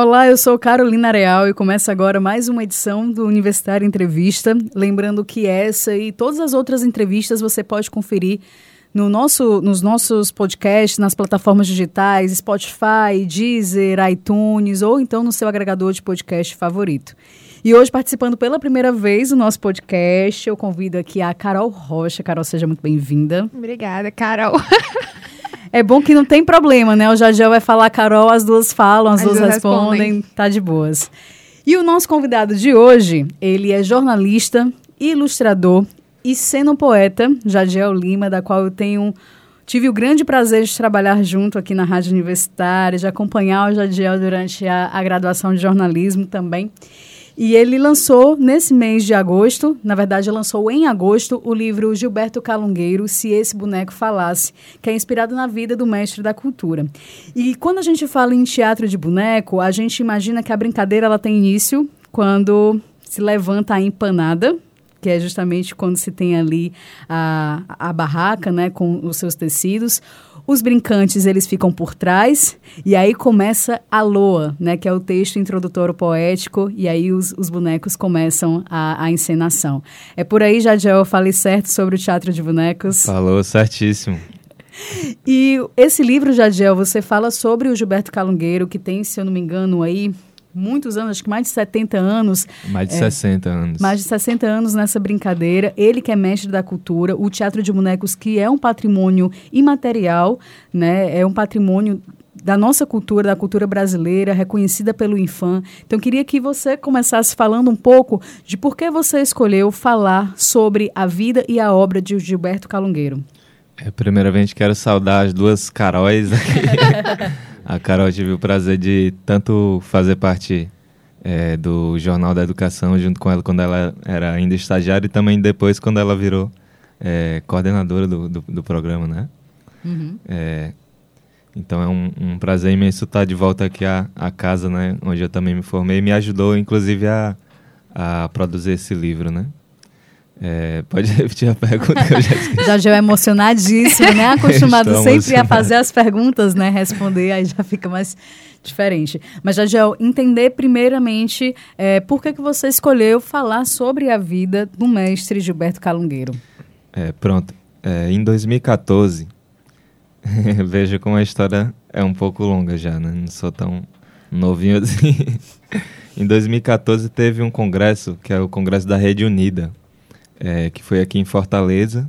Olá, eu sou Carolina Real e começa agora mais uma edição do Universitário Entrevista. Lembrando que essa e todas as outras entrevistas você pode conferir no nosso, nos nossos podcasts, nas plataformas digitais, Spotify, Deezer, iTunes ou então no seu agregador de podcast favorito. E hoje, participando pela primeira vez do nosso podcast, eu convido aqui a Carol Rocha. Carol, seja muito bem-vinda. Obrigada, Carol. É bom que não tem problema, né? O Jajel vai falar Carol, as duas falam, as, as duas, duas respondem, respondem, tá de boas. E o nosso convidado de hoje, ele é jornalista, ilustrador e poeta, Jadiel Lima, da qual eu tenho tive o grande prazer de trabalhar junto aqui na Rádio Universitária, de acompanhar o Jadiel durante a, a graduação de jornalismo também. E ele lançou nesse mês de agosto, na verdade, lançou em agosto, o livro Gilberto Calungueiro, Se Esse Boneco Falasse, que é inspirado na vida do mestre da cultura. E quando a gente fala em teatro de boneco, a gente imagina que a brincadeira ela tem início quando se levanta a empanada, que é justamente quando se tem ali a, a barraca, né, com os seus tecidos. Os brincantes, eles ficam por trás, e aí começa a loa, né, que é o texto introdutório poético, e aí os, os bonecos começam a, a encenação. É por aí, Jadiel, eu falei certo sobre o teatro de bonecos? Falou certíssimo. E esse livro, Jadiel, você fala sobre o Gilberto Calungueiro, que tem, se eu não me engano, aí muitos anos, acho que mais de 70 anos. Mais de é, 60 anos. Mais de 60 anos nessa brincadeira. Ele que é mestre da cultura, o Teatro de Bonecos, que é um patrimônio imaterial, né? É um patrimônio da nossa cultura, da cultura brasileira, reconhecida pelo Infam. Então, queria que você começasse falando um pouco de por que você escolheu falar sobre a vida e a obra de Gilberto Calungueiro. É, primeiramente, quero saudar as duas Caróis aqui. A Carol tive o prazer de tanto fazer parte é, do Jornal da Educação junto com ela quando ela era ainda estagiária e também depois quando ela virou é, coordenadora do, do, do, programa, né? Uhum. É, então é um, um, prazer imenso estar de volta aqui à, à casa, né? Onde eu também me formei e me ajudou, inclusive, a, a produzir esse livro, né? É, pode repetir a pergunta que eu já esqueci. Já é emocionadíssimo, né? Acostumado sempre a fazer as perguntas, né? Responder, aí já fica mais diferente. Mas, Jagel, entender primeiramente é, por que, que você escolheu falar sobre a vida do mestre Gilberto Calungueiro. É, pronto. É, em 2014, veja como a história é um pouco longa já, né? Não sou tão novinho assim. em 2014 teve um congresso, que é o Congresso da Rede Unida, é, que foi aqui em Fortaleza,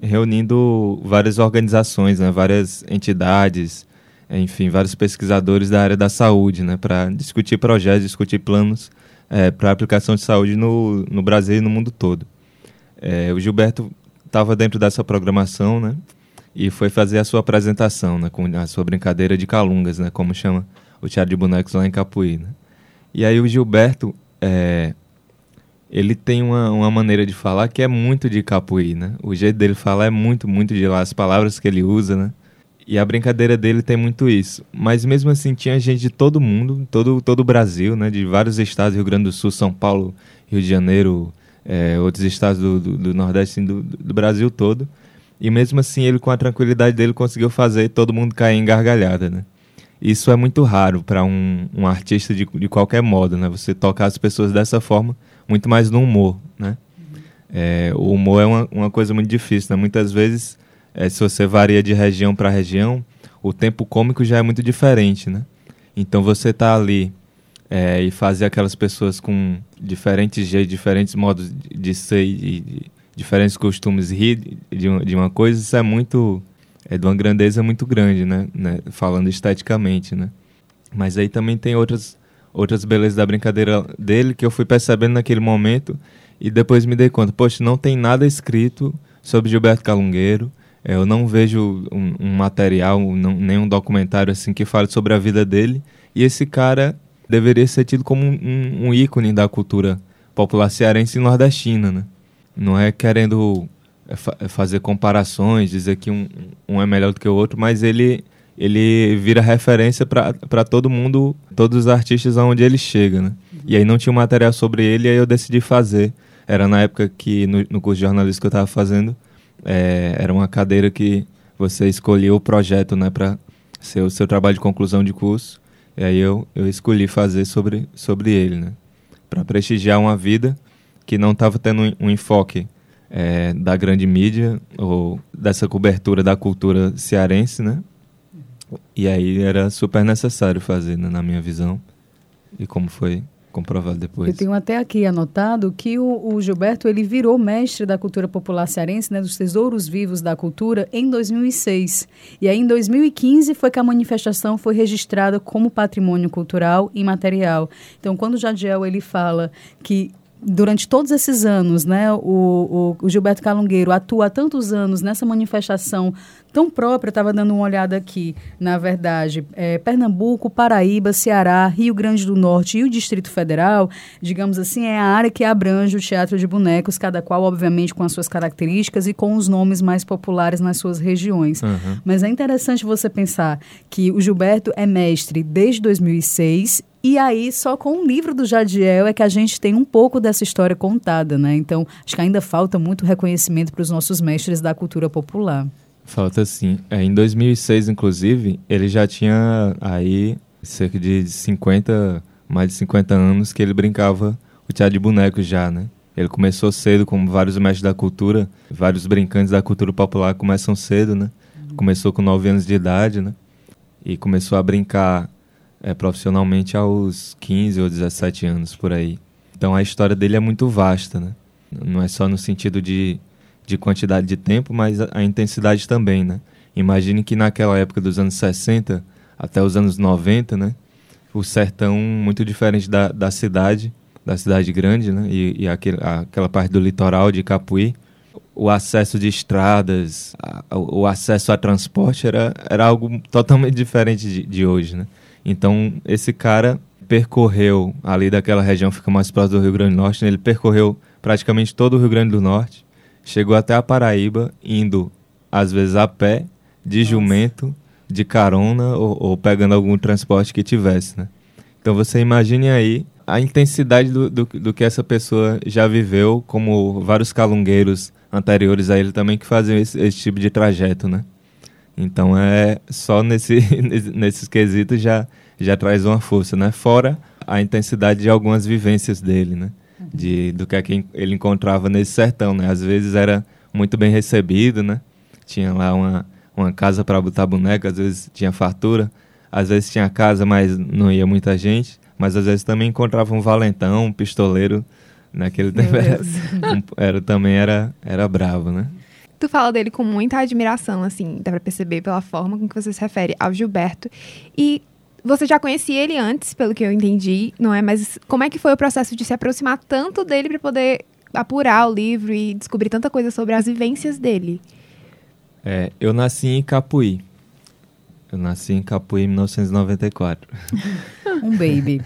reunindo várias organizações, né, várias entidades, enfim, vários pesquisadores da área da saúde, né, para discutir projetos, discutir planos é, para aplicação de saúde no, no Brasil e no mundo todo. É, o Gilberto estava dentro dessa programação, né, e foi fazer a sua apresentação, né, com a sua brincadeira de calungas, né, como chama o teatro de bonecos lá em Capuí. Né. E aí o Gilberto é, ele tem uma, uma maneira de falar que é muito de Capuí, né? O jeito dele falar é muito, muito de lá, as palavras que ele usa, né? E a brincadeira dele tem muito isso. Mas mesmo assim, tinha gente de todo mundo, todo, todo o Brasil, né? De vários estados, Rio Grande do Sul, São Paulo, Rio de Janeiro, é, outros estados do, do, do Nordeste, assim, do, do Brasil todo. E mesmo assim, ele com a tranquilidade dele conseguiu fazer todo mundo cair em gargalhada, né? Isso é muito raro para um, um artista de, de qualquer modo, né? Você tocar as pessoas dessa forma muito mais no humor, né? É, o humor é uma, uma coisa muito difícil, né? Muitas vezes, é, se você varia de região para região, o tempo cômico já é muito diferente, né? Então você tá ali é, e fazer aquelas pessoas com diferentes jeitos, diferentes modos de, ser e de, diferentes costumes rir de, de uma coisa, isso é muito... é de uma grandeza muito grande, né? né? Falando esteticamente, né? Mas aí também tem outras outras belezas da brincadeira dele que eu fui percebendo naquele momento e depois me dei conta, poxa, não tem nada escrito sobre Gilberto Calungueiro. É, eu não vejo um, um material, não, nenhum documentário assim que fale sobre a vida dele. E esse cara deveria ser tido como um, um ícone da cultura popular cearense e nordestina, né? Não é querendo é, é fazer comparações, dizer que um, um é melhor do que o outro, mas ele ele vira referência para todo mundo, todos os artistas aonde ele chega, né? E aí não tinha um material sobre ele, aí eu decidi fazer. Era na época que, no, no curso de jornalismo que eu estava fazendo, é, era uma cadeira que você escolhia o projeto, né, para ser o seu trabalho de conclusão de curso. E aí eu, eu escolhi fazer sobre, sobre ele, né? Para prestigiar uma vida que não estava tendo um, um enfoque é, da grande mídia ou dessa cobertura da cultura cearense, né? E aí era super necessário fazer, né, na minha visão. E como foi comprovado depois. Eu tenho até aqui anotado que o, o, Gilberto ele virou mestre da cultura popular cearense, né, dos tesouros vivos da cultura, em 2006. E aí, em 2015, foi que a manifestação foi registrada como patrimônio cultural imaterial. Então, quando o Jadiel ele fala que durante todos esses anos, né, o, o, o, Gilberto Calungueiro atua há tantos anos nessa manifestação tão própria, estava dando uma olhada aqui, na verdade, é, Pernambuco, Paraíba, Ceará, Rio Grande do Norte e o Distrito Federal, digamos assim, é a área que abrange o teatro de bonecos, cada qual, obviamente, com as suas características e com os nomes mais populares nas suas regiões. Uhum. Mas é interessante você pensar que o Gilberto é mestre desde 2006 e aí, só com o livro do Jadiel é que a gente tem um pouco dessa história contada, né? Então, acho que ainda falta muito reconhecimento para os nossos mestres da cultura popular. Falta sim. É, em 2006, inclusive, ele já tinha aí cerca de 50, mais de 50 anos que ele brincava o teatro de bonecos já, né? Ele começou cedo, como vários mestres da cultura, vários brincantes da cultura popular começam cedo, né? Começou com 9 anos de idade, né? E começou a brincar é, profissionalmente aos 15 ou 17 anos por aí. Então a história dele é muito vasta, né? Não é só no sentido de, de quantidade de tempo, mas a, a intensidade também, né? Imagine que naquela época dos anos 60 até os anos 90, né? O sertão muito diferente da, da cidade, da cidade grande, né? E, e aquele, aquela parte do litoral de Capuí, o acesso de estradas, a, o acesso a transporte era, era algo totalmente diferente de, de hoje, né? Então, esse cara percorreu ali daquela região, fica mais próximo do Rio Grande do Norte, né? ele percorreu praticamente todo o Rio Grande do Norte, chegou até a Paraíba, indo às vezes a pé, de Nossa. jumento, de carona ou, ou, pegando algum transporte que tivesse, né? Então você imagine aí a intensidade do, do, do, que essa pessoa já viveu, como vários calungueiros anteriores a ele também que faziam esse, esse tipo de trajeto, né? Então é só nesse, nesses quesitos já, já traz uma força, né? Fora a intensidade de algumas vivências dele, né? De, do que, é que ele encontrava nesse sertão, né? Às vezes era muito bem recebido, né? Tinha lá uma, uma casa para botar boneca, às vezes tinha fartura, às vezes tinha casa, mas não ia muita gente, mas às vezes também encontrava um valentão, um pistoleiro, naquele tempo era, era, também era, era bravo, né? Tu fala dele com muita admiração, assim, dá pra perceber pela forma com que você se refere ao Gilberto. E você já conhecia ele antes, pelo que eu entendi, não é? Mas como é que foi o processo de se aproximar tanto dele para poder apurar o livro e descobrir tanta coisa sobre as vivências dele? É, eu nasci em Capuí. Eu nasci em Capuí em 1994. um baby.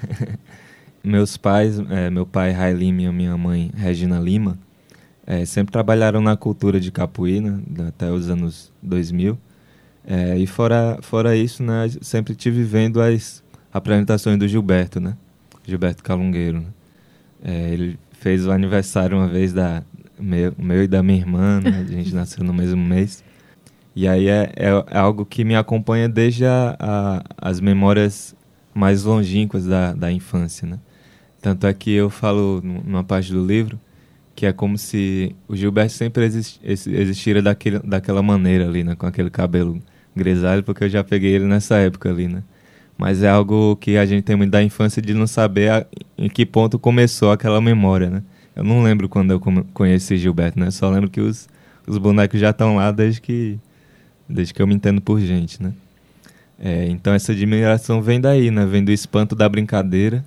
Meus pais, é, meu pai Railim e minha mãe Regina Lima, é, sempre trabalharam na cultura de Capuí, né, até os anos 2000. É, e fora, fora isso, né, sempre tive vendo as apresentações do Gilberto, né? Gilberto Calungueiro. Né? É, ele fez o aniversário uma vez da meu, meu e da minha irmã, né? a gente nasceu no mesmo mês. E aí é, é, é algo que me acompanha desde a, a, as memórias mais longínquas da, da infância, né? Tanto é que eu falo numa parte do livro que é como se o Gilberto sempre exist, existira daquele, daquela maneira ali, né? Com aquele cabelo grisalho, porque eu já peguei ele nessa época ali, né? Mas é algo que a gente tem muito da infância de não saber a, em que ponto começou aquela memória, né? Eu não lembro quando eu conheci Gilberto, né? Só lembro que os, os bonecos já estão lá desde que, desde que eu me entendo por gente, né? É, então essa admiração vem daí, né? Vem do espanto da brincadeira,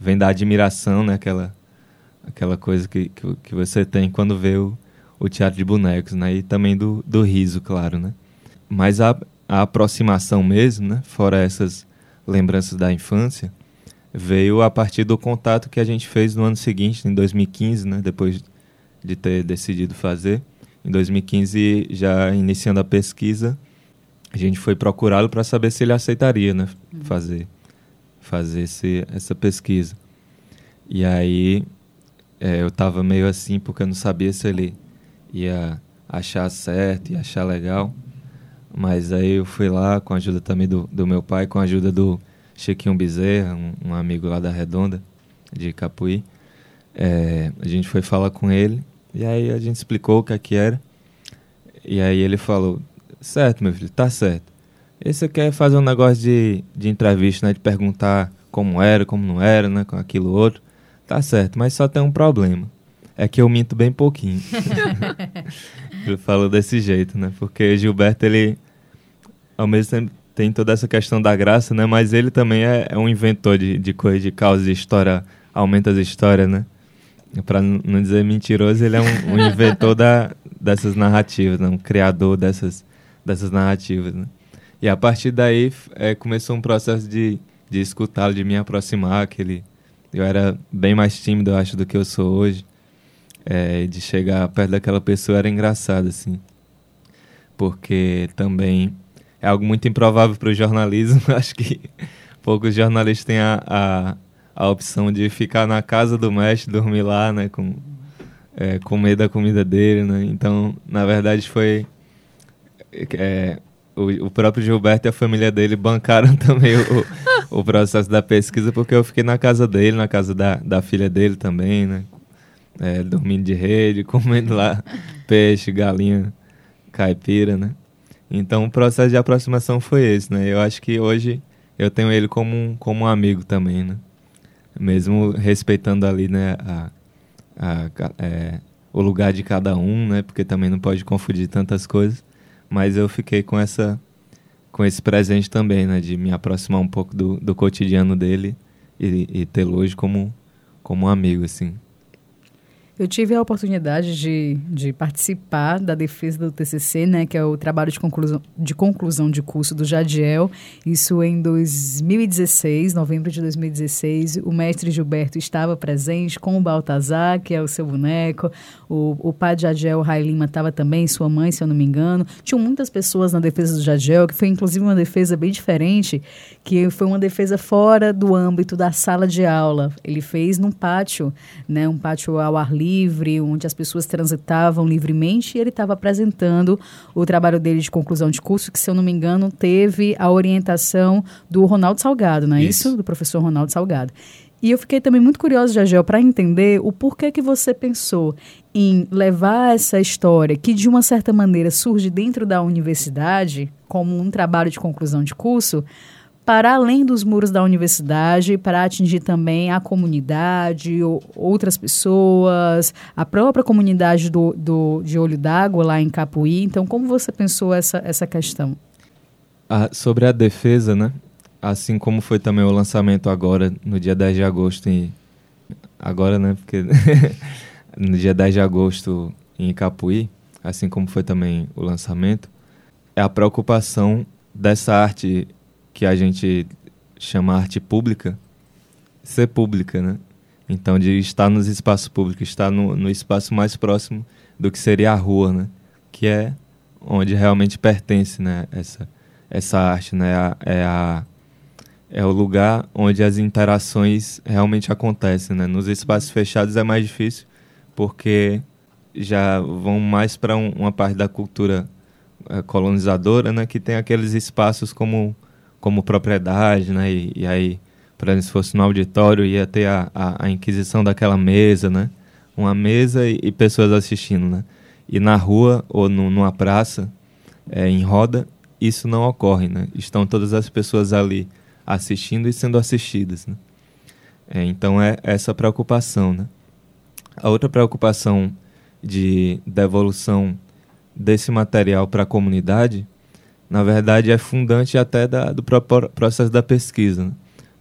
vem da admiração, né? Aquela aquela coisa que, que, que, você tem quando vê o, o teatro de bonecos, né? E também do, do riso, claro, né? Mas a, a aproximação mesmo, né? Fora essas lembranças da infância, veio a partir do contato que a gente fez no ano seguinte, em 2015, né? Depois de ter decidido fazer. Em 2015, já iniciando a pesquisa, a gente foi procurá-lo para saber se ele aceitaria, né? Uhum. Fazer, fazer esse, essa pesquisa. E aí é, eu estava meio assim porque eu não sabia se ele ia achar certo e achar legal. Mas aí eu fui lá com a ajuda também do, do meu pai, com a ajuda do Chiquinho Bezerra, um, um amigo lá da Redonda, de Capuí. É, a gente foi falar com ele e aí a gente explicou o que, é que era. E aí ele falou: Certo, meu filho, tá certo. E você quer fazer um negócio de, de entrevista, né? De perguntar como era, como não era, né? Com aquilo outro. Tá certo, mas só tem um problema. É que eu minto bem pouquinho. ele falou desse jeito, né? Porque Gilberto, ele, ao mesmo tempo, tem toda essa questão da graça, né? Mas ele também é, é um inventor de, de coisa, de causa, de história, aumenta as histórias, né? Para não dizer mentiroso, ele é um, um inventor da, dessas narrativas, né? um criador dessas, dessas narrativas. Né? E a partir daí é, começou um processo de, de escutá-lo, de me aproximar. Que ele, eu era bem mais tímido, eu acho, do que eu sou hoje. É, de chegar perto daquela pessoa era engraçado, assim. Porque também é algo muito improvável para o jornalismo. acho que poucos jornalistas têm a, a a opção de ficar na casa do mestre, dormir lá, né, com é, comer da comida dele, né? Então, na verdade, foi é, o, o, próprio Gilberto e a família dele bancaram também o, o, processo da pesquisa, porque eu fiquei na casa dele, na casa da, da filha dele também, né? É, dormindo de rede, comendo lá peixe, galinha, caipira, né? Então, o processo de aproximação foi esse, né? Eu acho que hoje eu tenho ele como um, como um amigo também, né? mesmo respeitando ali, né, a, a, é, o lugar de cada um, né, porque também não pode confundir tantas coisas, mas eu fiquei com essa com esse presente também, né, de me aproximar um pouco do, do cotidiano dele e, e tê-lo hoje como como um amigo, assim. Eu tive a oportunidade de, de participar da defesa do TCC, né, que é o trabalho de conclusão de, conclusão de curso do Jadiel. Isso em 2016, novembro de 2016. O mestre Gilberto estava presente com o Baltazar, que é o seu boneco. O, o pai de Jadiel, Rai Lima, estava também, sua mãe, se eu não me engano. Tinham muitas pessoas na defesa do Jadiel, que foi inclusive uma defesa bem diferente, que foi uma defesa fora do âmbito da sala de aula. Ele fez num pátio, né, um pátio ao ar livre livre, onde as pessoas transitavam livremente, e ele estava apresentando o trabalho dele de conclusão de curso, que, se eu não me engano, teve a orientação do Ronaldo Salgado, não é isso? isso? Do professor Ronaldo Salgado. E eu fiquei também muito curiosa, Jagel, para entender o porquê que você pensou em levar essa história, que de uma certa maneira surge dentro da universidade, como um trabalho de conclusão de curso, para além dos muros da universidade, para atingir também a comunidade, outras pessoas, a própria comunidade do, do de Olho d'Água lá em Capuí. Então, como você pensou essa, essa questão? Ah, sobre a defesa, né? Assim como foi também o lançamento agora, no dia 10 de agosto, em, agora, né? Porque no dia 10 de agosto em Capuí, assim como foi também o lançamento, é a preocupação dessa arte que a gente chama arte pública ser pública, né? Então, de estar nos espaços públicos, estar no, no espaço mais próximo do que seria a rua, né? Que é onde realmente pertence, né? Essa, essa arte, né? É a, é o lugar onde as interações realmente acontecem, né? Nos espaços fechados é mais difícil, porque já vão mais para um, uma parte da cultura é, colonizadora, né? Que tem aqueles espaços como como propriedade, né? E, e aí, por exemplo, se fosse no auditório, ia ter a, a, a inquisição daquela mesa, né? Uma mesa e, e, pessoas assistindo, né? E na rua ou no, numa praça, é, em roda, isso não ocorre, né? Estão todas as pessoas ali assistindo e sendo assistidas, né? É, então é essa preocupação, né? A outra preocupação de devolução desse material para a comunidade na verdade, é fundante até da, do próprio processo da pesquisa. Né?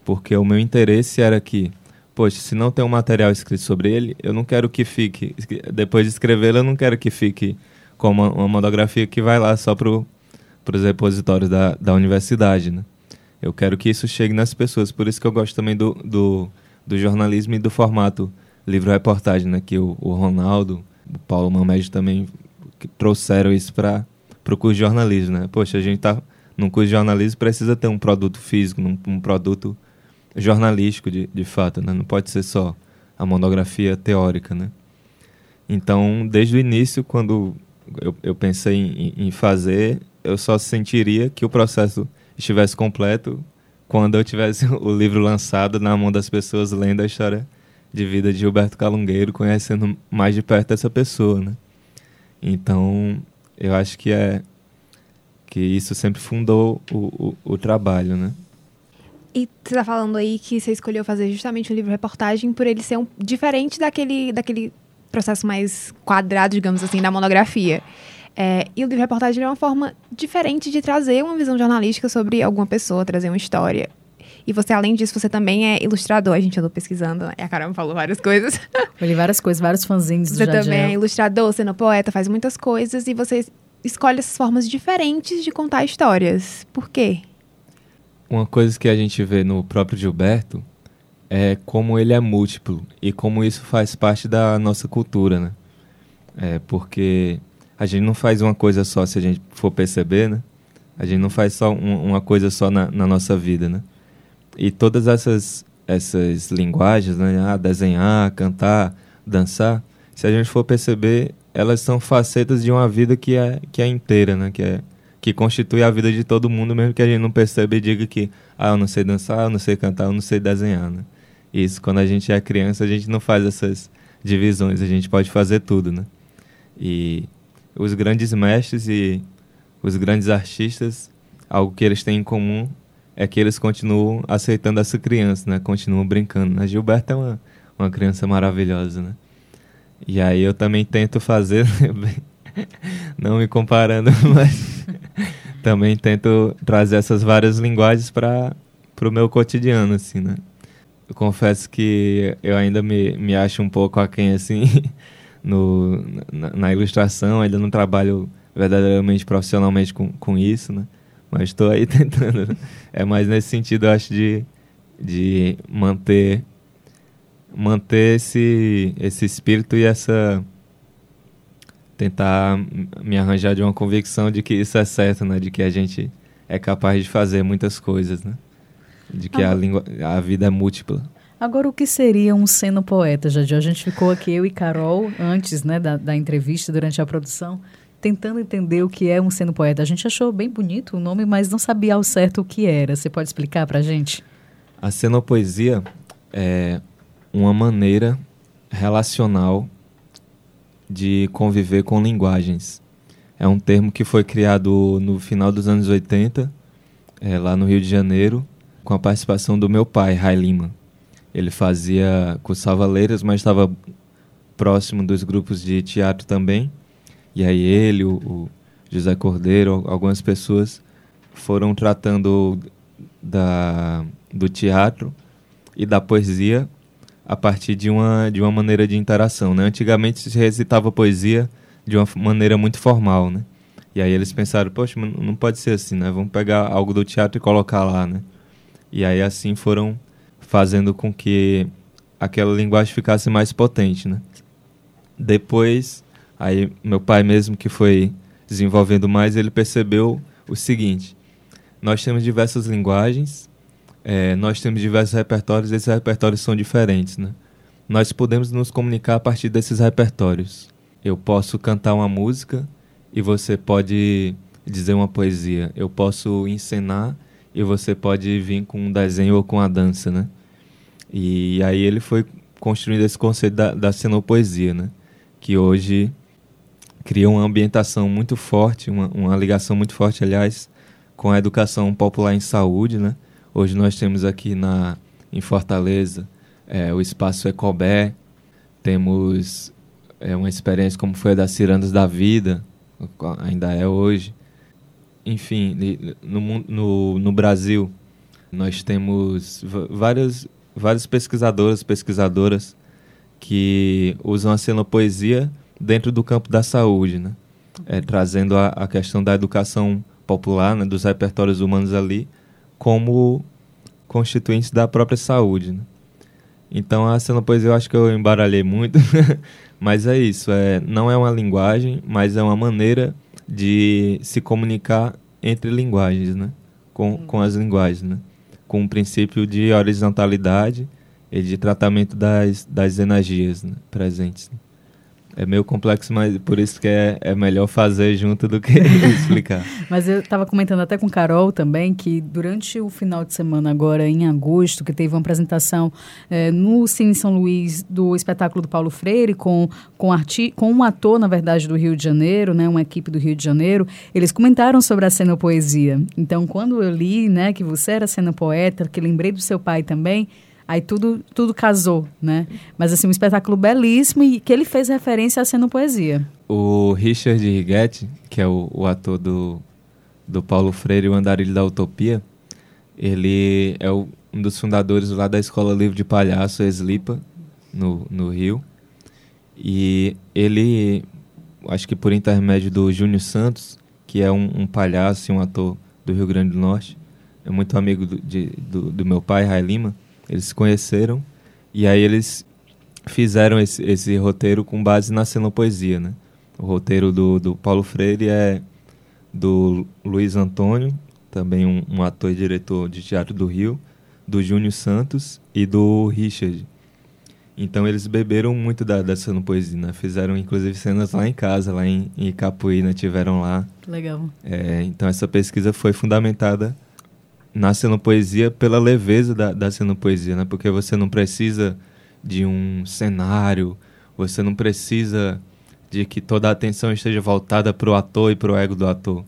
Porque o meu interesse era que, poxa, se não tem um material escrito sobre ele, eu não quero que fique, depois de escrevê-lo, eu não quero que fique como uma, monografia que vai lá só para os repositórios da, da universidade. Né? Eu quero que isso chegue nas pessoas. Por isso que eu gosto também do, do, do jornalismo e do formato livro-reportagem, né? que o, o Ronaldo, o Paulo Mamed também trouxeram isso para para o curso de jornalismo, né? Poxa, a gente está num curso de jornalismo precisa ter um produto físico, um, um produto jornalístico de, de fato, né? Não pode ser só a monografia teórica, né? Então, desde o início, quando eu, eu pensei em, em fazer, eu só sentiria que o processo estivesse completo quando eu tivesse o livro lançado na mão das pessoas lendo a história de vida de Gilberto Calungueiro, conhecendo mais de perto essa pessoa, né? Então, eu acho que é que isso sempre fundou o, o, o trabalho, né? E você está falando aí que você escolheu fazer justamente o livro reportagem por ele ser um, diferente daquele, daquele processo mais quadrado, digamos assim, da monografia. É, e o livro reportagem é uma forma diferente de trazer uma visão jornalística sobre alguma pessoa, trazer uma história. E você, além disso, você também é ilustrador. A gente andou pesquisando, né? a Carol falou várias coisas. Eu li várias coisas, vários fanzines do Você também é ilustrador, sendo poeta, faz muitas coisas. E você escolhe essas formas diferentes de contar histórias. Por quê? Uma coisa que a gente vê no próprio Gilberto é como ele é múltiplo e como isso faz parte da nossa cultura, né? É porque a gente não faz uma coisa só, se a gente for perceber, né? A gente não faz só um, uma coisa só na, na, nossa vida, né? E todas essas, essas linguagens, né? Ah, desenhar, cantar, dançar, se a gente for perceber, elas são facetas de uma vida que é, que é inteira, né? Que, é, que constitui a vida de todo mundo, mesmo que a gente não perceba e diga que, ah, eu não sei dançar, eu não sei cantar, eu não sei desenhar, né? Isso, quando a gente é criança, a gente não faz essas divisões, a gente pode fazer tudo, né? E os grandes mestres e os grandes artistas, algo que eles têm em comum é que eles continuam aceitando essa criança, né? Continuam brincando. A Gilberta é uma, uma criança maravilhosa, né? E aí eu também tento fazer, não me comparando, mas também tento trazer essas várias linguagens para o meu cotidiano, assim, né? Eu confesso que eu ainda me, me acho um pouco aquém, assim, no, na, na ilustração, ainda não trabalho verdadeiramente profissionalmente com, com isso, né? Mas estou aí tentando. Né? É mais nesse sentido, eu acho, de, de manter manter esse, esse espírito e essa tentar me arranjar de uma convicção de que isso é certo, né? De que a gente é capaz de fazer muitas coisas, né? De que ah, a, língua, a vida é múltipla. Agora, o que seria um seno poeta, Jadir? A gente ficou aqui, eu e Carol, antes né, da, da entrevista, durante a produção, tentando entender o que é um seno poeta. A gente achou bem bonito o nome, mas não sabia ao certo o que era. Você pode explicar para a gente? A cenopoesia é uma maneira relacional de conviver com linguagens. É um termo que foi criado no final dos anos 80, é, lá no Rio de Janeiro, com a participação do meu pai, Rai Lima. Ele fazia cursava letras, mas estava próximo dos grupos de teatro também. E aí ele, o, o José Cordeiro, algumas pessoas foram tratando da, do teatro e da poesia a partir de uma, de uma maneira de interação. Né? Antigamente se recitava poesia de uma maneira muito formal, né? E aí eles pensaram, poxa, não pode ser assim, né? Vamos pegar algo do teatro e colocar lá, né? E aí assim foram fazendo com que aquela linguagem ficasse mais potente, né? Depois, aí meu pai mesmo que foi desenvolvendo mais, ele percebeu o seguinte: nós temos diversas linguagens, é, nós temos diversos repertórios, esses repertórios são diferentes, né? Nós podemos nos comunicar a partir desses repertórios. Eu posso cantar uma música e você pode dizer uma poesia. Eu posso encenar e você pode vir com um desenho ou com a dança, né? E aí ele foi construindo esse conceito da, da cenopoesia, né? Que hoje cria uma ambientação muito forte, uma, uma ligação muito forte, aliás, com a educação popular em saúde, né? Hoje nós temos aqui na, em Fortaleza é, o Espaço Ecobé, temos é, uma experiência como foi a das Cirandas da Vida, ainda é hoje. Enfim, no, no, no Brasil, nós temos várias vários pesquisadores, pesquisadoras que usam a cenopoesia dentro do campo da saúde, né? É, trazendo a, a, questão da educação popular, né, dos repertórios humanos ali, como constituintes da própria saúde. Né? Então a cenopoesia eu acho que eu embaralhei muito, mas é isso, é, não é uma linguagem, mas é uma maneira de se comunicar entre linguagens, né? com, com as linguagens. Né? com o princípio de horizontalidade e de tratamento das, das energias né, presentes. É meio complexo, mas por isso que é, é melhor fazer junto do que explicar. Mas eu estava comentando até com Carol também que durante o final de semana agora, em agosto, que teve uma apresentação é, no Cine São Luís do espetáculo do Paulo Freire com, com, arti com um ator, na verdade, do Rio de Janeiro, né, uma equipe do Rio de Janeiro, eles comentaram sobre a cena poesia. Então, quando eu li né, que você era cena poeta, que lembrei do seu pai também, Aí tudo, tudo casou, né? Mas assim, um espetáculo belíssimo e que ele fez referência à cena poesia. O Richard Righetti, que é o, o ator do, do Paulo Freire o Andarilho da Utopia, ele é o, um dos fundadores lá da Escola Livre de Palhaço, Eslipa, no, no Rio. E ele, acho que por intermédio do Júnior Santos, que é um, um palhaço e um ator do Rio Grande do Norte, é muito amigo do, de, do, do meu pai, Rai Lima, eles se conheceram e aí eles fizeram esse, esse roteiro com base na cenopoesia, né? O roteiro do, do Paulo Freire é do Luiz Antônio, também um, um ator e diretor de teatro do Rio, do Júnior Santos e do Richard. Então eles beberam muito da, da cenopoesia, né? Fizeram inclusive cenas lá em casa, lá em, em Icapuína, tiveram lá. Legal. É, então essa pesquisa foi fundamentada na poesia pela leveza da, da poesia, né? Porque você não precisa de um cenário, você não precisa de que toda a atenção esteja voltada para o ator e para o ego do ator.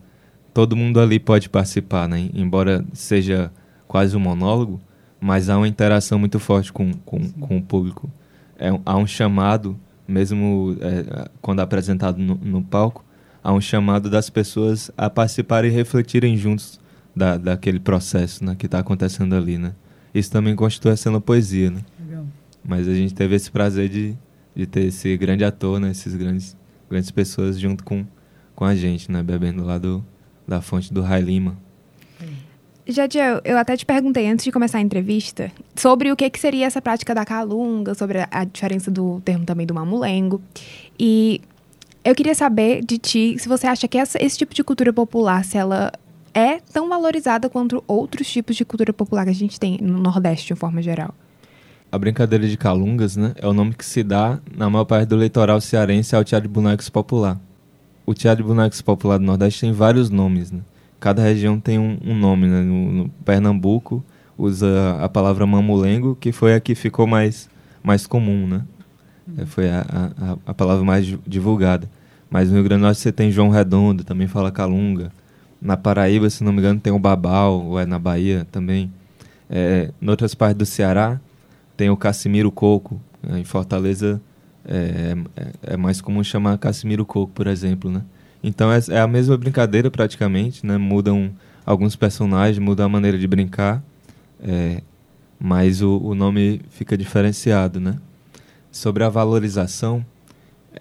Todo mundo ali pode participar, né? Embora seja quase um monólogo, mas há uma interação muito forte com, com, com o público. É, há um chamado, mesmo é, quando apresentado no, no palco, há um chamado das pessoas a participarem e refletirem juntos da, daquele processo né, que está acontecendo ali, né? Isso também constitui a poesia, né? Legal. Mas a gente teve esse prazer de, de ter esse grande ator, né? Esses grandes, grandes pessoas junto com, com a gente, né? Bebendo lá do, da fonte do Rai Lima. Jadiel, eu até te perguntei antes de começar a entrevista sobre o que, que seria essa prática da calunga, sobre a, a diferença do termo também do mamulengo. E eu queria saber de ti se você acha que essa, esse tipo de cultura popular, se ela é tão valorizada quanto outros tipos de cultura popular que a gente tem no Nordeste, de forma geral. A brincadeira de calungas, né, é o nome que se dá na maior parte do litoral cearense ao teatro de bonecos popular. O teatro de bonecos popular do Nordeste tem vários nomes, né? Cada região tem um, um nome, né? No, no, Pernambuco usa a palavra mamulengo, que foi a que ficou mais, mais comum, né? Uhum. Foi a, a, a palavra mais divulgada. Mas no Rio Grande do Norte você tem João Redondo, também fala calunga. Na Paraíba, se não me engano, tem o Babal, ou é na Bahia também. É, em outras partes do Ceará, tem o Cassimiro Coco. É, em Fortaleza, é, é, é, mais comum chamar Cassimiro Coco, por exemplo, né? Então é, é, a mesma brincadeira praticamente, né? Mudam alguns personagens, muda a maneira de brincar, é, mas o, o nome fica diferenciado, né? Sobre a valorização,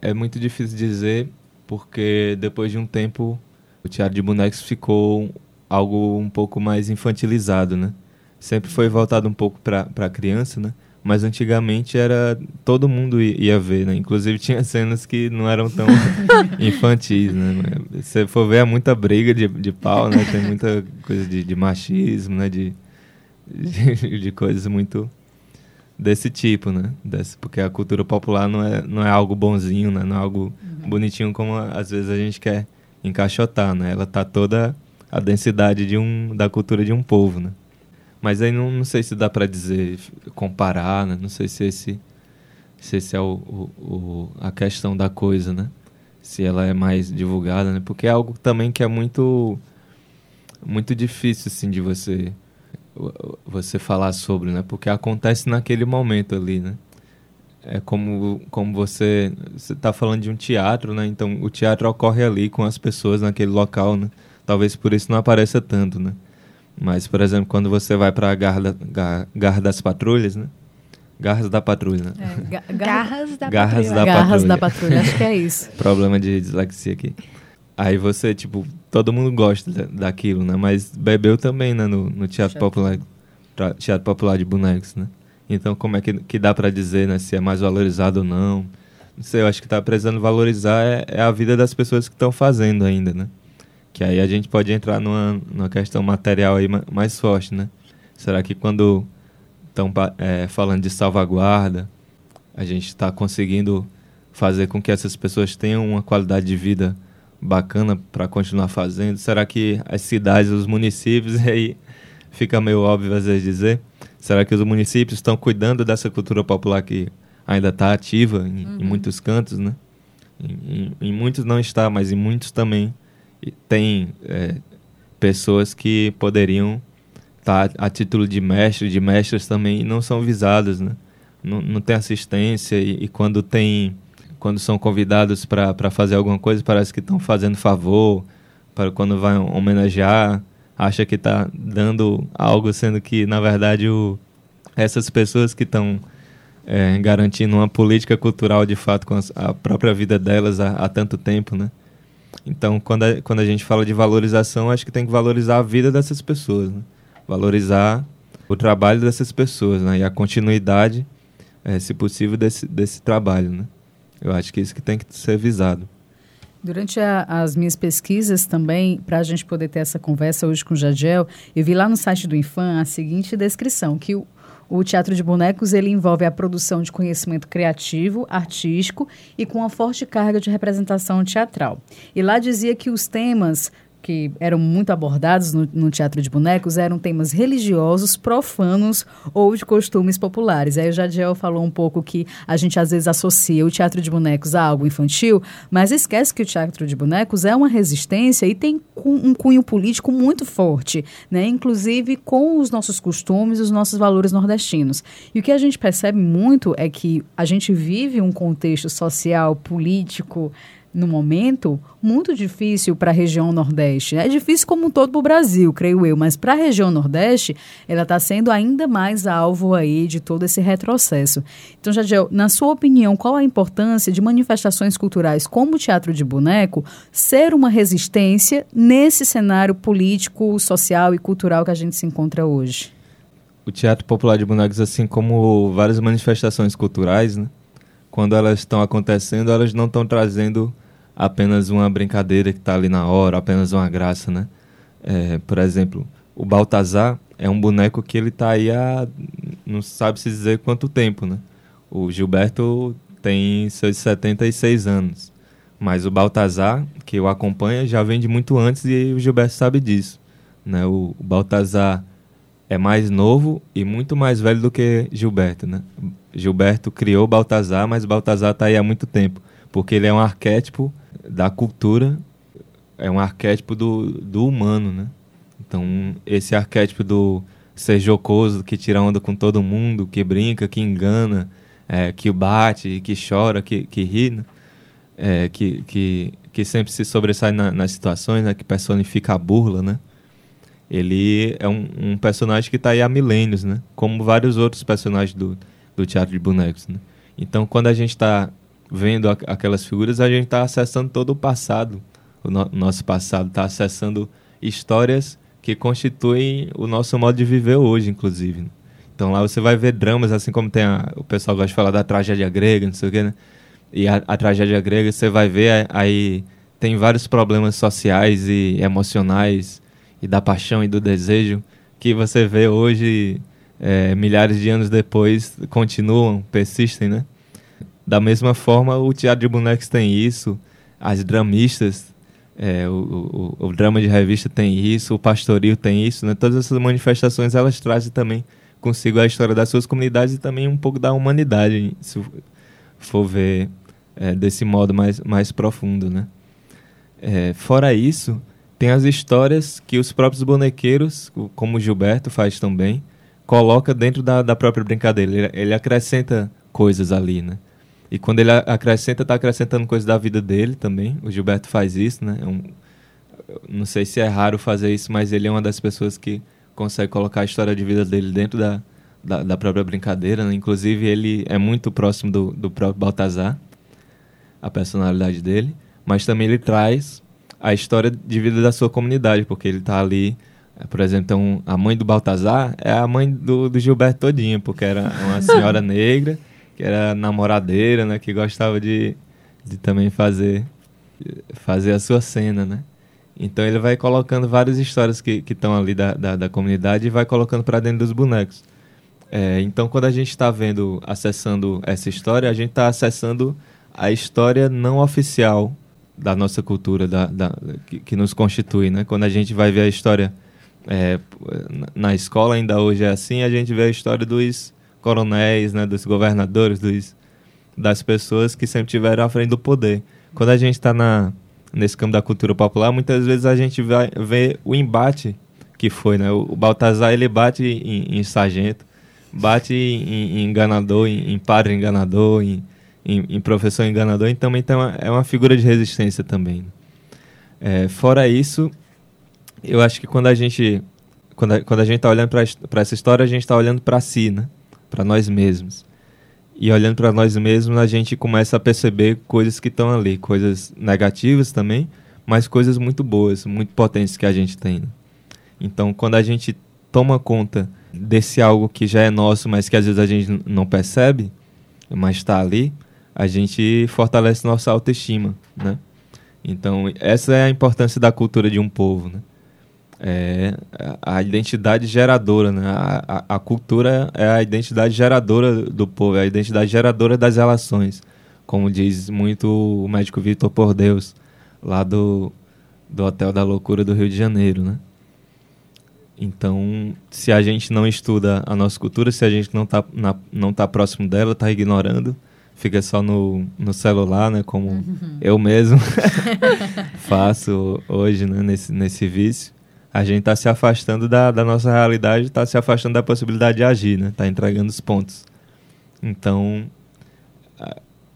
é muito difícil dizer, porque depois de um tempo o teatro de bonecos ficou algo um pouco mais infantilizado, né? Sempre foi voltado um pouco para a criança, né? Mas antigamente era todo mundo ia ver, né? Inclusive tinha cenas que não eram tão infantis, né? Se for ver, há muita briga de, de pau, né? Tem muita coisa de, de machismo, né? De, de, de, coisas muito desse tipo, né? Desse, porque a cultura popular não é, não é algo bonzinho, né? Não é algo uhum. bonitinho como às vezes a gente quer encaixotar, né? Ela tá toda a densidade de um, da cultura de um povo, né? Mas aí não, não sei se dá para dizer, comparar, né? Não sei se esse, se esse é o, o, o, a questão da coisa, né? Se ela é mais divulgada, né? Porque é algo também que é muito, muito difícil, assim, de você, você falar sobre, né? Porque acontece naquele momento ali, né? É como, como você está falando de um teatro, né? Então o teatro ocorre ali com as pessoas naquele local, né? Talvez por isso não apareça tanto, né? Mas, por exemplo, quando você vai para a garra, da, garra, garra, das patrulhas, né? Garras da patrulha, né? É, garras da garras patrulha. Da garras patrulha. da patrulha, acho que é isso. Problema de dislexia aqui. Aí você, tipo, todo mundo gosta daquilo, né? Mas bebeu também, né? No, no teatro popular, teatro popular de bonecos, né? Então, como é que, que dá para dizer né, se é mais valorizado ou não? Não sei, eu acho que está precisando valorizar é, é, a vida das pessoas que estão fazendo ainda, né? Que aí a gente pode entrar numa, numa questão material aí mais forte, né? Será que quando estão é, falando de salvaguarda, a gente está conseguindo fazer com que essas pessoas tenham uma qualidade de vida bacana para continuar fazendo? Será que as cidades, os municípios, aí fica meio óbvio às vezes dizer, será que os municípios estão cuidando dessa cultura popular que ainda está ativa em, uhum. em, muitos cantos, né? Em, em, em, muitos não está, mas em muitos também tem é, pessoas que poderiam estar tá a título de mestre, de mestres também, e não são visadas, né? Não, não tem assistência e, e quando tem quando são convidados para fazer alguma coisa, parece que estão fazendo favor, para quando vai homenagear, acha que está dando algo, sendo que, na verdade, o, essas pessoas que estão é, garantindo uma política cultural, de fato, com a própria vida delas há, há tanto tempo, né? Então, quando a, quando a gente fala de valorização, acho que tem que valorizar a vida dessas pessoas, né? valorizar o trabalho dessas pessoas né? e a continuidade, é, se possível, desse, desse trabalho, né? Eu acho que isso que tem que ser visado. Durante a, as minhas pesquisas também, para a gente poder ter essa conversa hoje com o Jadiel, eu vi lá no site do Infam a seguinte descrição, que o, o teatro de bonecos ele envolve a produção de conhecimento criativo, artístico e com uma forte carga de representação teatral. E lá dizia que os temas que eram muito abordados no, no, teatro de bonecos eram temas religiosos, profanos ou de costumes populares. Aí o Jadiel falou um pouco que a gente às vezes associa o teatro de bonecos a algo infantil, mas esquece que o teatro de bonecos é uma resistência e tem um cunho político muito forte, né? inclusive com os nossos costumes, os nossos valores nordestinos. E o que a gente percebe muito é que a gente vive um contexto social, político, no momento, muito difícil para a região Nordeste. É difícil como um todo para o Brasil, creio eu, mas para a região Nordeste, ela está sendo ainda mais alvo aí de todo esse retrocesso. Então, Jadiel, na sua opinião, qual a importância de manifestações culturais como o teatro de boneco ser uma resistência nesse cenário político, social e cultural que a gente se encontra hoje? O Teatro Popular de Bonecos, assim como várias manifestações culturais, né? quando elas estão acontecendo, elas não estão trazendo apenas uma brincadeira que está ali na hora, apenas uma graça, né? É, por exemplo, o Baltazar é um boneco que ele está aí há não sabe se dizer quanto tempo, né? O Gilberto tem seus 76 anos, mas o Baltazar, que o acompanha, já vem de muito antes e o Gilberto sabe disso, né? O, o Baltazar é mais novo e muito mais velho do que Gilberto, né? Gilberto criou Baltazar, mas Baltazar está aí há muito tempo, porque ele é um arquétipo da cultura é um arquétipo do, do humano, né? Então, esse arquétipo do ser jocoso, que tira onda com todo mundo, que brinca, que engana, é, que bate, que chora, que, que ri, né? é, que, que, que sempre se sobressai na, nas situações, né? que personifica a burla, né? Ele é um, um personagem que está aí há milênios, né? Como vários outros personagens do, do teatro de bonecos, né? Então, quando a gente está vendo a, aquelas figuras, a gente está acessando todo o passado, o no, nosso passado, está acessando histórias que constituem o nosso modo de viver hoje, inclusive. Então lá você vai ver dramas, assim como tem a, o pessoal gosta de falar da tragédia grega, não sei o quê, né? E a, a tragédia grega você vai ver aí tem vários problemas sociais e emocionais e da paixão e do desejo que você vê hoje é, milhares de anos depois continuam, persistem, né? Da mesma forma, o teatro de bonecos tem isso, as dramistas, é, o, o, o, drama de revista tem isso, o pastoril tem isso, né? Todas essas manifestações elas trazem também consigo a história das suas comunidades e também um pouco da humanidade, se for ver é, desse modo mais, mais profundo, né? É, fora isso, tem as histórias que os próprios bonequeiros, como o Gilberto faz também, coloca dentro da, da própria brincadeira. Ele, ele acrescenta coisas ali, né? E quando ele acrescenta, está acrescentando coisas da vida dele também. O Gilberto faz isso, né? É um, não sei se é raro fazer isso, mas ele é uma das pessoas que consegue colocar a história de vida dele dentro da, da, da própria brincadeira. Né? Inclusive, ele é muito próximo do, do próprio Baltazar, a personalidade dele. Mas também ele traz a história de vida da sua comunidade, porque ele está ali por exemplo, então, a mãe do Baltazar é a mãe do, do Gilberto Todinho, porque era uma senhora negra que era namoradeira, né? Que gostava de, de também fazer, fazer a sua cena, né? Então ele vai colocando várias histórias que estão ali da, da, da, comunidade e vai colocando para dentro dos bonecos. É, então quando a gente está vendo, acessando essa história, a gente está acessando a história não oficial da nossa cultura, da, da que, que, nos constitui, né? Quando a gente vai ver a história é, na escola, ainda hoje é assim, a gente vê a história dos coronéis, né? Dos governadores, dos, das pessoas que sempre tiveram à frente do poder. Quando a gente está nesse campo da cultura popular, muitas vezes a gente vai ver o embate que foi, né? O, Baltazar, ele bate em, em sargento, bate em, em enganador, em, em, padre enganador, em, em, professor enganador, então, então é uma figura de resistência também. É, fora isso, eu acho que quando a gente quando a, quando a gente está olhando para essa história, a gente está olhando para si, né? Para nós mesmos. E olhando para nós mesmos, a gente começa a perceber coisas que estão ali, coisas negativas também, mas coisas muito boas, muito potentes que a gente tem. Né? Então, quando a gente toma conta desse algo que já é nosso, mas que às vezes a gente não percebe, mas está ali, a gente fortalece nossa autoestima, né? Então, essa é a importância da cultura de um povo, né? É a identidade geradora, né? A, a, a, cultura é a identidade geradora do povo, é a identidade geradora das relações, como diz muito o médico Vitor Por Deus, lá do, do Hotel da Loucura do Rio de Janeiro, né? Então, se a gente não estuda a nossa cultura, se a gente não está não tá próximo dela, está ignorando, fica só no, no celular, né? Como uhum. eu mesmo faço hoje, né? Nesse, nesse vício. A gente está se afastando da, da nossa realidade, está se afastando da possibilidade de agir, né? Está entregando os pontos. Então,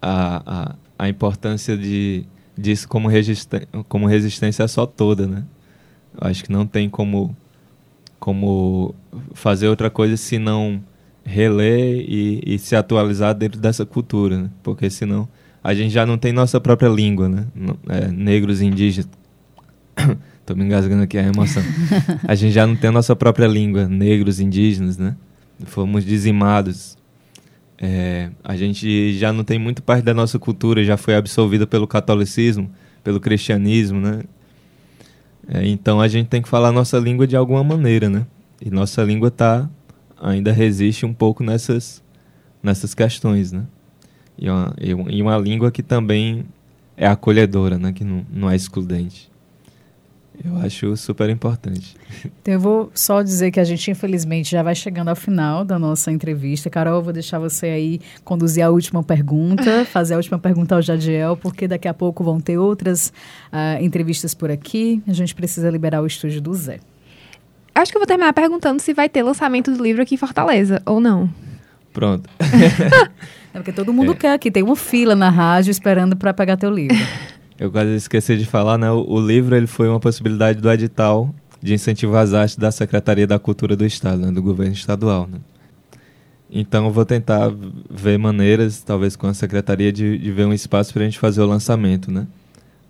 a, a, a importância de, disso como, como resistência é só toda, né? Eu acho que não tem como como fazer outra coisa se não reler e, e se atualizar dentro dessa cultura, né? porque senão a gente já não tem nossa própria língua, né? É, negros indígenas. Tô me engasgando aqui a emoção. a gente já não tem a nossa própria língua, negros indígenas, né? Fomos dizimados. É, a gente já não tem muito parte da nossa cultura, já foi absorvida pelo catolicismo, pelo cristianismo, né? É, então a gente tem que falar nossa língua de alguma maneira, né? E nossa língua tá ainda resiste um pouco nessas nessas questões, né? E uma, e uma língua que também é acolhedora, né? Que não, não é excludente. Eu acho super importante. Então, eu vou só dizer que a gente, infelizmente, já vai chegando ao final da nossa entrevista. Carol, eu vou deixar você aí conduzir a última pergunta, fazer a última pergunta ao Jadiel, porque daqui a pouco vão ter outras uh, entrevistas por aqui. A gente precisa liberar o estúdio do Zé. Acho que eu vou terminar perguntando se vai ter lançamento do livro aqui em Fortaleza, ou não. Pronto. é porque todo mundo é. quer aqui. Tem uma fila na rádio esperando para pegar teu livro. Eu quase esqueci de falar, né? O, livro ele foi uma possibilidade do edital de incentivo às artes da Secretaria da Cultura do Estado, né? do governo estadual. Né? Então eu vou tentar ver maneiras, talvez com a secretaria, de, de ver um espaço para a gente fazer o lançamento, né?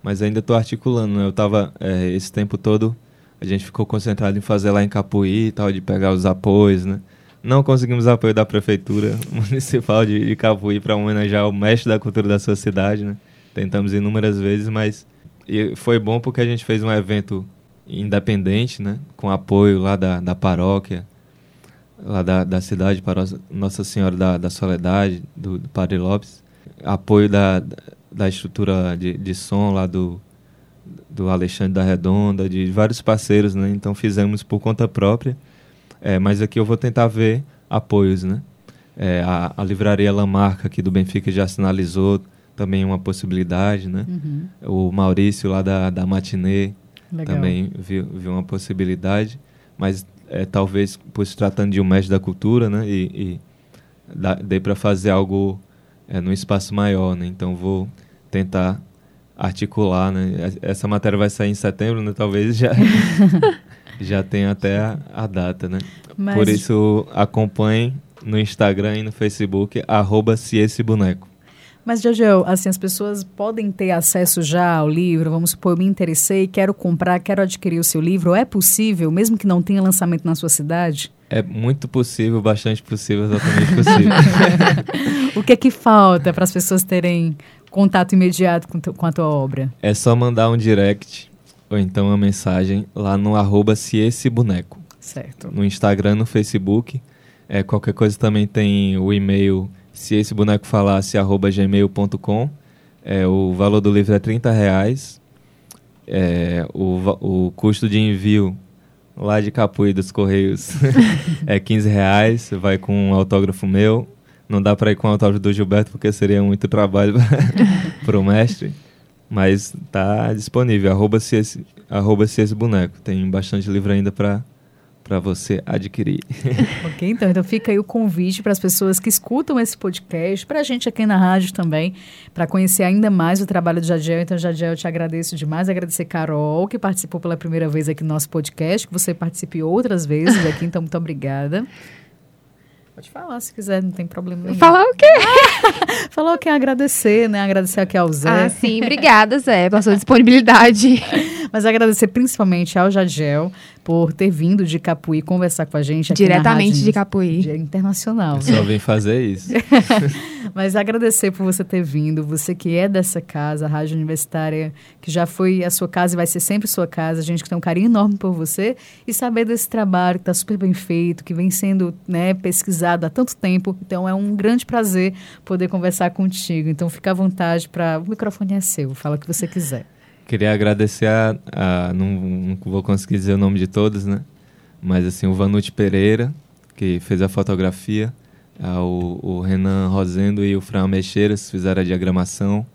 Mas ainda estou articulando, né? Eu estava é, esse tempo todo a gente ficou concentrado em fazer lá em Capuí tal, de pegar os apoios, né? Não conseguimos apoio da prefeitura municipal de, de Capuí para homenagear o mestre da cultura da sua cidade, né? Tentamos inúmeras vezes, mas foi bom porque a gente fez um evento independente, né? Com apoio lá da, da paróquia, lá da, da cidade, para Nossa Senhora da, da Soledade, do, do Padre Lopes. Apoio da, da estrutura de, de som lá do, do Alexandre da Redonda, de vários parceiros, né? Então fizemos por conta própria. É, mas aqui eu vou tentar ver apoios, né? É, a, a livraria Lamarca aqui do Benfica já sinalizou também uma possibilidade, né? Uhum. O Maurício lá da, da Matinê Legal. também viu, viu uma possibilidade, mas é, talvez por se tratando de um mestre da cultura, né? E, e dá, dê para fazer algo é, num espaço maior, né? Então vou tentar articular, né? Essa matéria vai sair em setembro, né? Talvez já já tenha até a, a data, né? Mas... Por isso acompanhe no Instagram e no Facebook arroba se esse boneco. Mas, Jojo, assim, as pessoas podem ter acesso já ao livro, vamos supor, eu me interessei, quero comprar, quero adquirir o seu livro, é possível, mesmo que não tenha lançamento na sua cidade? É muito possível, bastante possível, exatamente possível. o que é que falta para as pessoas terem contato imediato com, com, a tua obra? É só mandar um direct ou então uma mensagem lá no arroba se esse boneco. Certo. No Instagram, no Facebook. É, qualquer coisa também tem o e-mail se esse boneco falasse arroba gmail.com. É, o valor do livro é 30 reais. É, o, o custo de envio lá de Capuí dos Correios é 15 reais. Vai com um autógrafo meu. Não dá para ir com o autógrafo do Gilberto porque seria muito trabalho para o mestre. Mas tá disponível. Arroba se esse, arroba se esse boneco. Tem bastante livro ainda para para você adquirir. ok, então, então fica aí o convite para as pessoas que escutam esse podcast, para a gente aqui na rádio também, para conhecer ainda mais o trabalho do Jadiel. Então, Jadiel, eu te agradeço demais, agradecer Carol, que participou pela primeira vez aqui no nosso podcast, que você participe outras vezes aqui, então muito obrigada. Pode falar se quiser, não tem problema nenhum. Falar o quê? falar o quê? Agradecer, né? Agradecer aqui ao Zé. Ah, sim. Obrigada, Zé, pela sua disponibilidade. Mas agradecer principalmente ao Jagel por ter vindo de Capuí conversar com a gente aqui Diretamente de Capuí. Dia internacional. Eu só vim fazer isso. Mas agradecer por você ter vindo, você que é dessa casa, a Rádio Universitária, que já foi a sua casa e vai ser sempre sua casa, a gente que tem um carinho enorme por você, e saber desse trabalho que está super bem feito, que vem sendo né, pesquisado há tanto tempo. Então é um grande prazer poder conversar contigo. Então fica à vontade para. O microfone é seu, fala o que você quiser. Queria agradecer a, a não, não, vou conseguir dizer o nome de todos, né? Mas assim, o Vanucci Pereira, que fez a fotografia, ao, o Renan Rosendo e o Fran Mexeiras fizeram a diagramação,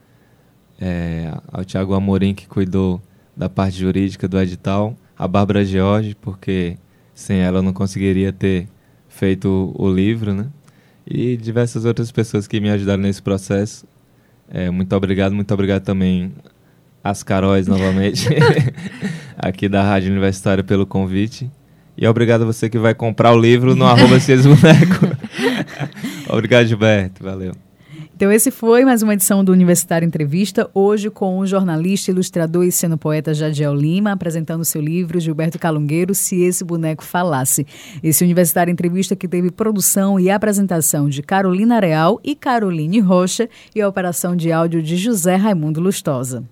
é, ao Tiago Amorim, que cuidou da parte jurídica do edital, a Bárbara George, porque sem ela eu não conseguiria ter feito o, o livro, né? E diversas outras pessoas que me ajudaram nesse processo. É, muito obrigado, muito obrigado também as Caróis novamente, aqui da Rádio Universitária pelo convite. E obrigado a você que vai comprar o livro no arroba Boneco. obrigado, Gilberto. Valeu. Então, esse foi mais uma edição do Universitário Entrevista, hoje com o jornalista, ilustrador e sendo poeta Jadiel Lima, apresentando seu livro Gilberto Calungueiro, Se Esse Boneco Falasse. Esse Universitário Entrevista que teve produção e apresentação de Carolina Real e Caroline Rocha e a operação de áudio de José Raimundo Lustosa.